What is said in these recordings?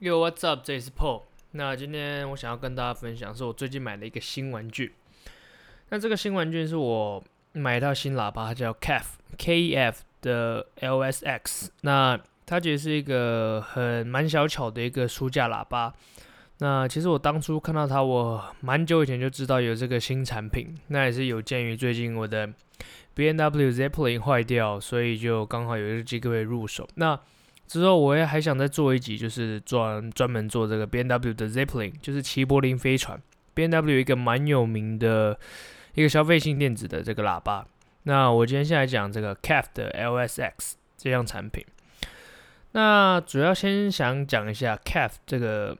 Yo, what's up？这里是 Paul。那今天我想要跟大家分享，是我最近买的一个新玩具。那这个新玩具是我买一套新喇叭，它叫 KEF，K-E-F 的 LSX。那它其实是一个很蛮小巧的一个书架喇叭。那其实我当初看到它，我蛮久以前就知道有这个新产品。那也是有鉴于最近我的 B N W Zeppelin 坏掉，所以就刚好有一个机会入手。那之后我也还想再做一集，就是专专门做这个 B&W 的 Zeppelin，就是齐柏林飞船。B&W 一个蛮有名的一个消费性电子的这个喇叭。那我今天先来讲这个 KEF 的 LSX 这样产品。那主要先想讲一下 KEF 这个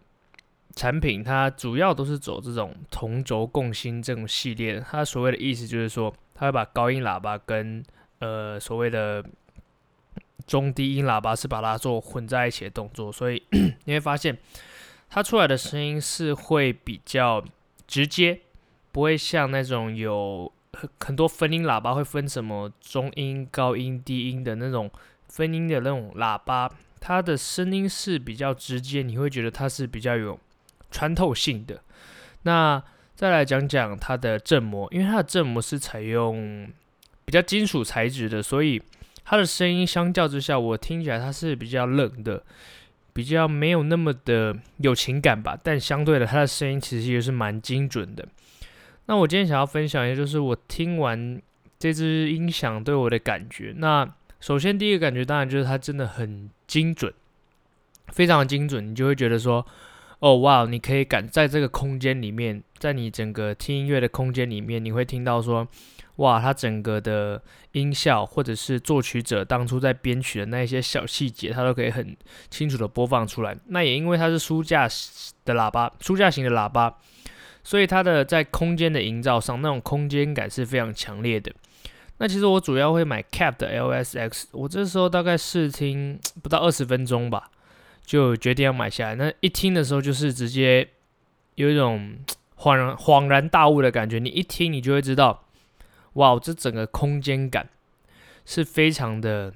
产品，它主要都是走这种同轴共兴这种系列。它所谓的意思就是说，它会把高音喇叭跟呃所谓的中低音喇叭是把它做混在一起的动作，所以 你会发现它出来的声音是会比较直接，不会像那种有很多分音喇叭会分什么中音、高音、低音的那种分音的那种喇叭，它的声音是比较直接，你会觉得它是比较有穿透性的。那再来讲讲它的振膜，因为它的振膜是采用比较金属材质的，所以。它的声音相较之下，我听起来它是比较冷的，比较没有那么的有情感吧。但相对的，它的声音其实也是蛮精准的。那我今天想要分享，一下就是我听完这支音响对我的感觉。那首先第一个感觉，当然就是它真的很精准，非常的精准。你就会觉得说，哦哇，你可以感在这个空间里面，在你整个听音乐的空间里面，你会听到说。哇，它整个的音效，或者是作曲者当初在编曲的那一些小细节，它都可以很清楚的播放出来。那也因为它是书架的喇叭，书架型的喇叭，所以它的在空间的营造上，那种空间感是非常强烈的。那其实我主要会买 Cap 的 LSX，我这时候大概试听不到二十分钟吧，就决定要买下来。那一听的时候，就是直接有一种 恍然恍然大悟的感觉。你一听，你就会知道。哇，这整个空间感是非常的，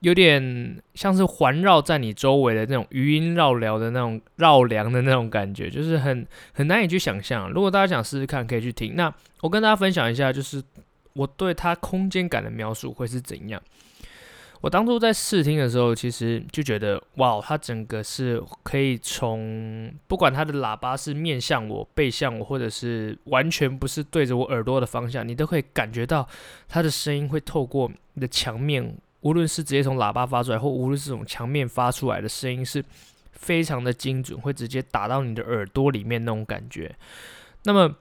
有点像是环绕在你周围的那种余音绕梁的那种绕梁的那种感觉，就是很很难以去想象。如果大家想试试看，可以去听。那我跟大家分享一下，就是我对它空间感的描述会是怎样。我当初在试听的时候，其实就觉得，哇，它整个是可以从不管它的喇叭是面向我、背向我，或者是完全不是对着我耳朵的方向，你都可以感觉到它的声音会透过你的墙面，无论是直接从喇叭发出来，或无论是从墙面发出来的声音，是非常的精准，会直接打到你的耳朵里面那种感觉。那么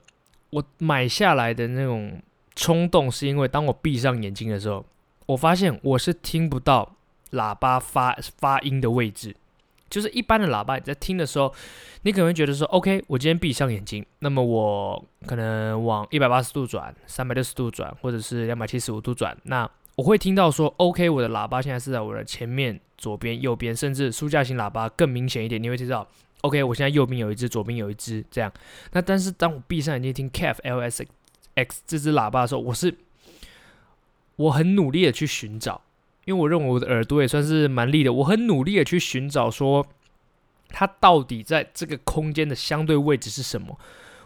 我买下来的那种冲动，是因为当我闭上眼睛的时候。我发现我是听不到喇叭发发音的位置，就是一般的喇叭你在听的时候，你可能会觉得说，OK，我今天闭上眼睛，那么我可能往一百八十度转、三百六十度转，或者是两百七十五度转，那我会听到说，OK，我的喇叭现在是在我的前面、左边、右边，甚至书架型喇叭更明显一点，你会听到，OK，我现在右边有一只，左边有一只，这样。那但是当我闭上眼睛听 KEF LSX 这只喇叭的时候，我是。我很努力的去寻找，因为我认为我的耳朵也算是蛮利的。我很努力的去寻找，说它到底在这个空间的相对位置是什么？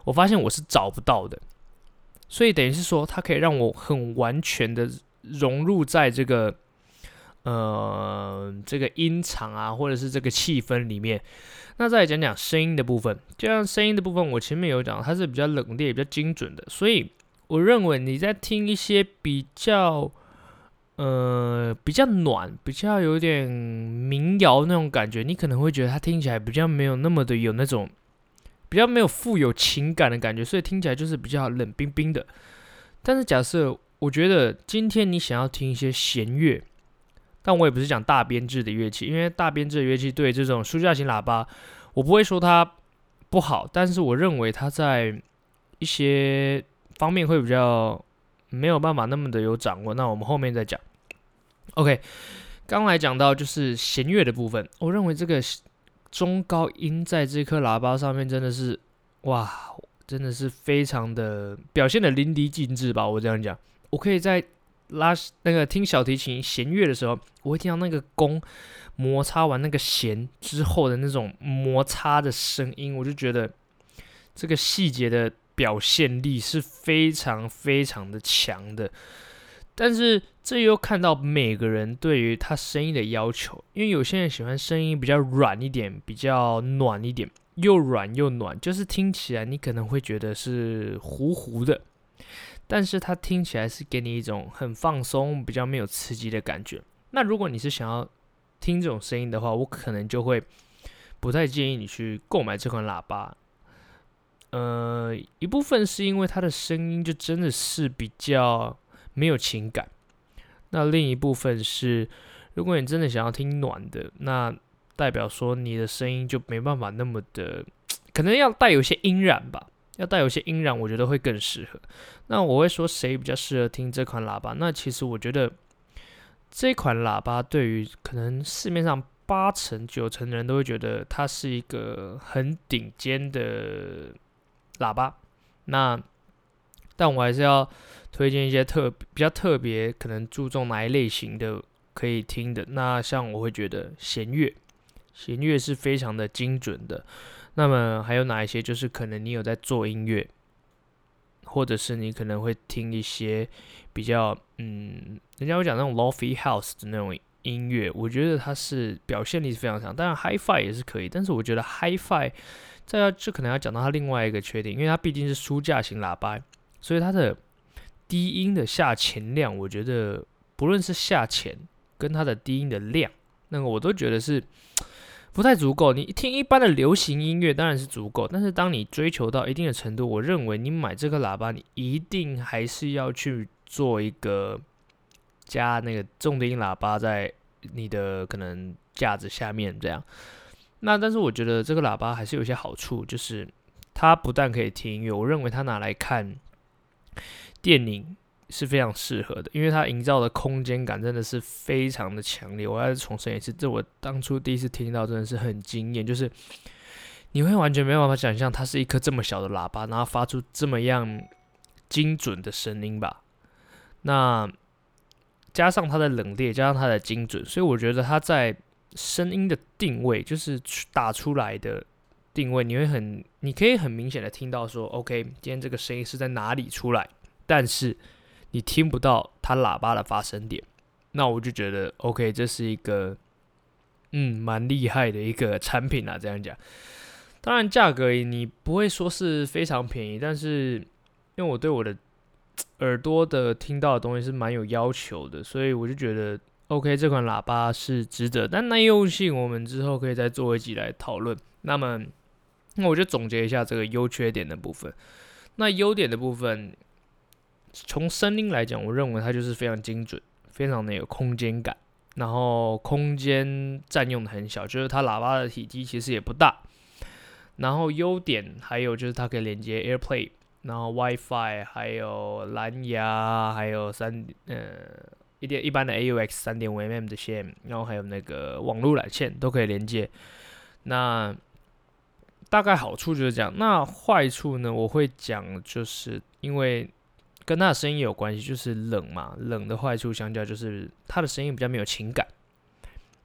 我发现我是找不到的，所以等于是说，它可以让我很完全的融入在这个呃这个音场啊，或者是这个气氛里面。那再来讲讲声音的部分，就像声音的部分，我前面有讲，它是比较冷冽、比较精准的，所以。我认为你在听一些比较，呃，比较暖、比较有点民谣那种感觉，你可能会觉得它听起来比较没有那么的有那种，比较没有富有情感的感觉，所以听起来就是比较冷冰冰的。但是假设我觉得今天你想要听一些弦乐，但我也不是讲大编制的乐器，因为大编制的乐器对这种书架型喇叭，我不会说它不好，但是我认为它在一些。方面会比较没有办法那么的有掌握，那我们后面再讲。OK，刚来讲到就是弦乐的部分，我认为这个中高音在这颗喇叭上面真的是哇，真的是非常的表现的淋漓尽致吧。我这样讲，我可以在拉那个听小提琴弦乐的时候，我会听到那个弓摩擦完那个弦之后的那种摩擦的声音，我就觉得这个细节的表现力是非常非常的强的。但是这又看到每个人对于他声音的要求，因为有些人喜欢声音比较软一点，比较暖一点，又软又暖，就是听起来你可能会觉得是糊糊的，但是它听起来是给你一种很放松、比较没有刺激的感觉。那如果你是想要听这种声音的话，我可能就会不太建议你去购买这款喇叭。呃，一部分是因为它的声音就真的是比较没有情感。那另一部分是，如果你真的想要听暖的，那代表说你的声音就没办法那么的，可能要带有些音染吧，要带有些音染，我觉得会更适合。那我会说谁比较适合听这款喇叭？那其实我觉得。这款喇叭对于可能市面上八成九成的人都会觉得它是一个很顶尖的喇叭。那但我还是要推荐一些特比较特别，可能注重哪一类型的可以听的。那像我会觉得弦乐，弦乐是非常的精准的。那么还有哪一些？就是可能你有在做音乐。或者是你可能会听一些比较，嗯，人家会讲那种 lofi house 的那种音乐，我觉得它是表现力是非常强。当然 hi-fi 也是可以，但是我觉得 hi-fi 再要就可能要讲到它另外一个缺点，因为它毕竟是书架型喇叭，所以它的低音的下潜量，我觉得不论是下潜跟它的低音的量，那个我都觉得是。不太足够。你听一般的流行音乐当然是足够，但是当你追求到一定的程度，我认为你买这个喇叭，你一定还是要去做一个加那个重低音喇叭在你的可能架子下面这样。那但是我觉得这个喇叭还是有些好处，就是它不但可以听音乐，我认为它拿来看电影。是非常适合的，因为它营造的空间感真的是非常的强烈。我要重申一次，这我当初第一次听到真的是很惊艳，就是你会完全没有办法想象它是一颗这么小的喇叭，然后发出这么样精准的声音吧。那加上它的冷冽，加上它的精准，所以我觉得它在声音的定位，就是打出来的定位，你会很，你可以很明显的听到说，OK，今天这个声音是在哪里出来，但是。你听不到它喇叭的发声点，那我就觉得 OK，这是一个嗯蛮厉害的一个产品啊。这样讲，当然价格你不会说是非常便宜，但是因为我对我的耳朵的听到的东西是蛮有要求的，所以我就觉得 OK，这款喇叭是值得。但耐用性我们之后可以再做一集来讨论。那么，那我就总结一下这个优缺点的部分。那优点的部分。从声音来讲，我认为它就是非常精准，非常的有空间感，然后空间占用的很小，就是它喇叭的体积其实也不大。然后优点还有就是它可以连接 AirPlay，然后 WiFi，还有蓝牙，还有三呃一点一般的 AUX 三点五 mm 的线，然后还有那个网络缆线都可以连接。那大概好处就是这样。那坏处呢？我会讲，就是因为。跟它的声音有关系，就是冷嘛。冷的坏处相较就是它的声音比较没有情感。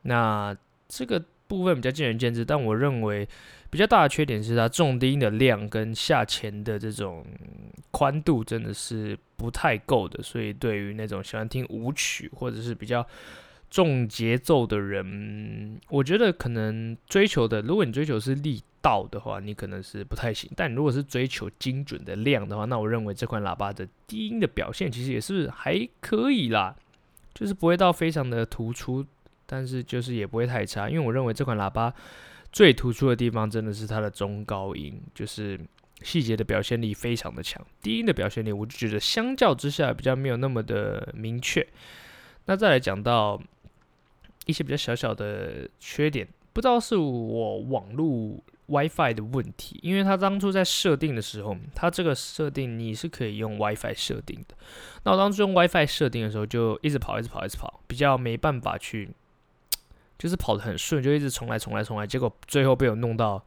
那这个部分比较见仁见智，但我认为比较大的缺点是它重低音的量跟下潜的这种宽度真的是不太够的。所以对于那种喜欢听舞曲或者是比较重节奏的人，我觉得可能追求的，如果你追求是力道的话，你可能是不太行。但如果是追求精准的量的话，那我认为这款喇叭的低音的表现其实也是还可以啦，就是不会到非常的突出，但是就是也不会太差。因为我认为这款喇叭最突出的地方真的是它的中高音，就是细节的表现力非常的强。低音的表现力，我就觉得相较之下比较没有那么的明确。那再来讲到。一些比较小小的缺点，不知道是我网络 WiFi 的问题，因为它当初在设定的时候，它这个设定你是可以用 WiFi 设定的。那我当初用 WiFi 设定的时候，就一直跑，一直跑，一直跑，比较没办法去，就是跑得很顺，就一直重来，重来，重来。结果最后被我弄到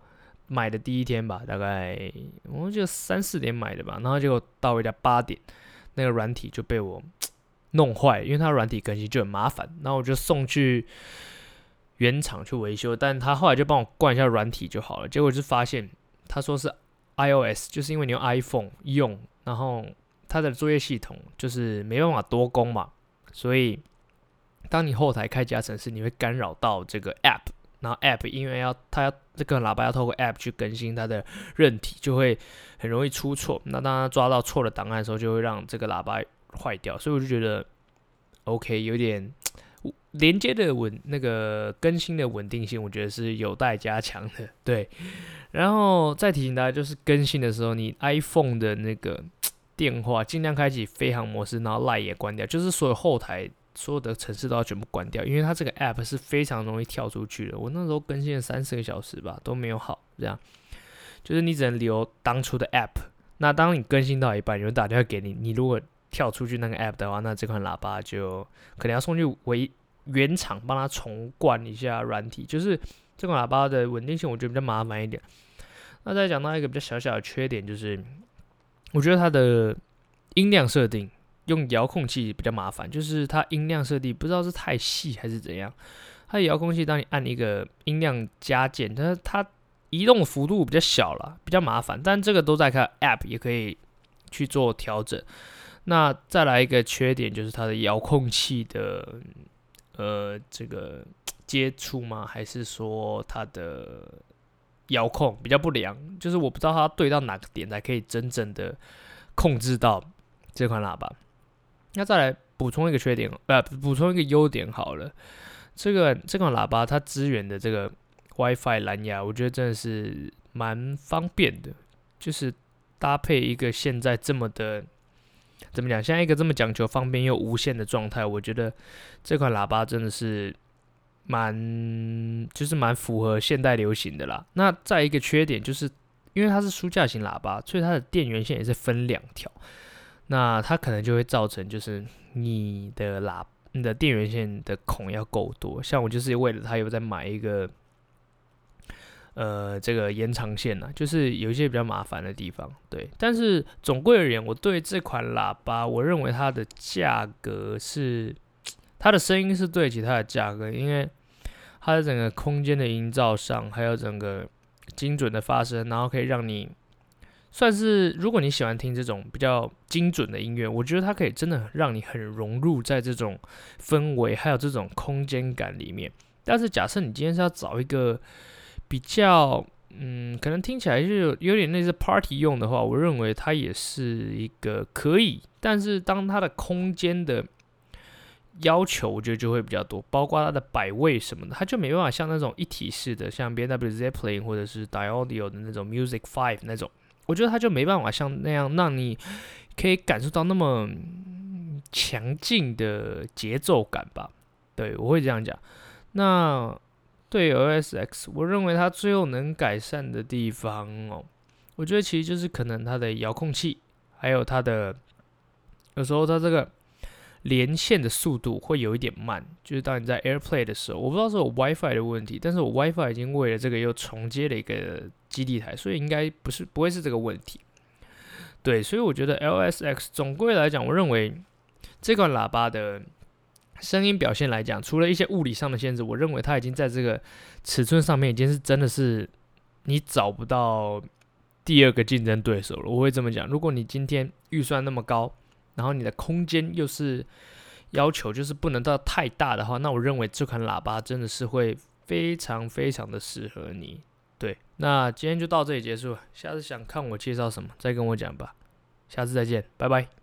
买的第一天吧，大概我就三四点买的吧，然后结果到回家八点，那个软体就被我。弄坏，因为它软体更新就很麻烦，然后我就送去原厂去维修，但他后来就帮我灌一下软体就好了。结果就发现他说是 iOS，就是因为你用 iPhone 用，然后它的作业系统就是没办法多工嘛，所以当你后台开其他程式，你会干扰到这个 App，然后 App 因为要它要这个喇叭要透过 App 去更新它的韧体，就会很容易出错。那当它抓到错的档案的时候，就会让这个喇叭坏掉。所以我就觉得 OK，有点。连接的稳，那个更新的稳定性，我觉得是有待加强的。对，然后再提醒大家，就是更新的时候，你 iPhone 的那个电话尽量开启飞行模式，然后 Light 也关掉，就是所有后台所有的程式都要全部关掉，因为它这个 App 是非常容易跳出去的。我那时候更新了三四个小时吧，都没有好，这样就是你只能留当初的 App。那当你更新到一半，有人打电话给你，你如果跳出去那个 App 的话，那这款喇叭就可能要送去维。原厂帮他重灌一下软体，就是这款喇叭的稳定性，我觉得比较麻烦一点。那再讲到一个比较小小的缺点，就是我觉得它的音量设定用遥控器比较麻烦，就是它音量设定不知道是太细还是怎样。它的遥控器当你按一个音量加减，它它移动幅度比较小了，比较麻烦。但这个都在看 App 也可以去做调整。那再来一个缺点就是它的遥控器的。呃，这个接触吗？还是说它的遥控比较不良？就是我不知道它对到哪个点才可以真正的控制到这款喇叭。那再来补充一个缺点，呃，补充一个优点好了。这个这款喇叭它支援的这个 WiFi 蓝牙，我觉得真的是蛮方便的，就是搭配一个现在这么的。怎么讲？像一个这么讲求方便又无线的状态，我觉得这款喇叭真的是蛮，就是蛮符合现代流行的啦。那再一个缺点就是，因为它是书架型喇叭，所以它的电源线也是分两条。那它可能就会造成，就是你的喇，你的电源线的孔要够多。像我就是为了它，有在买一个。呃，这个延长线呢、啊，就是有一些比较麻烦的地方，对。但是总归而言，我对这款喇叭，我认为它的价格是，它的声音是对得起它的价格，因为它的整个空间的营造上，还有整个精准的发声，然后可以让你算是，如果你喜欢听这种比较精准的音乐，我觉得它可以真的让你很融入在这种氛围，还有这种空间感里面。但是假设你今天是要找一个。比较，嗯，可能听起来就有有点类似 party 用的话，我认为它也是一个可以，但是当它的空间的要求，我觉得就会比较多，包括它的摆位什么的，它就没办法像那种一体式的，像 B&W Zeppelin 或者是 Diodio 的那种 Music Five 那种，我觉得它就没办法像那样让你可以感受到那么强劲的节奏感吧？对，我会这样讲。那。对 OS X，我认为它最后能改善的地方哦，我觉得其实就是可能它的遥控器，还有它的有时候它这个连线的速度会有一点慢，就是当你在 AirPlay 的时候，我不知道是我 WiFi 的问题，但是我 WiFi 已经为了这个又重接了一个基地台，所以应该不是不会是这个问题。对，所以我觉得 LS X 总归来讲，我认为这款喇叭的。声音表现来讲，除了一些物理上的限制，我认为它已经在这个尺寸上面已经是真的是你找不到第二个竞争对手了。我会这么讲，如果你今天预算那么高，然后你的空间又是要求就是不能到太大的话，那我认为这款喇叭真的是会非常非常的适合你。对，那今天就到这里结束，下次想看我介绍什么再跟我讲吧。下次再见，拜拜。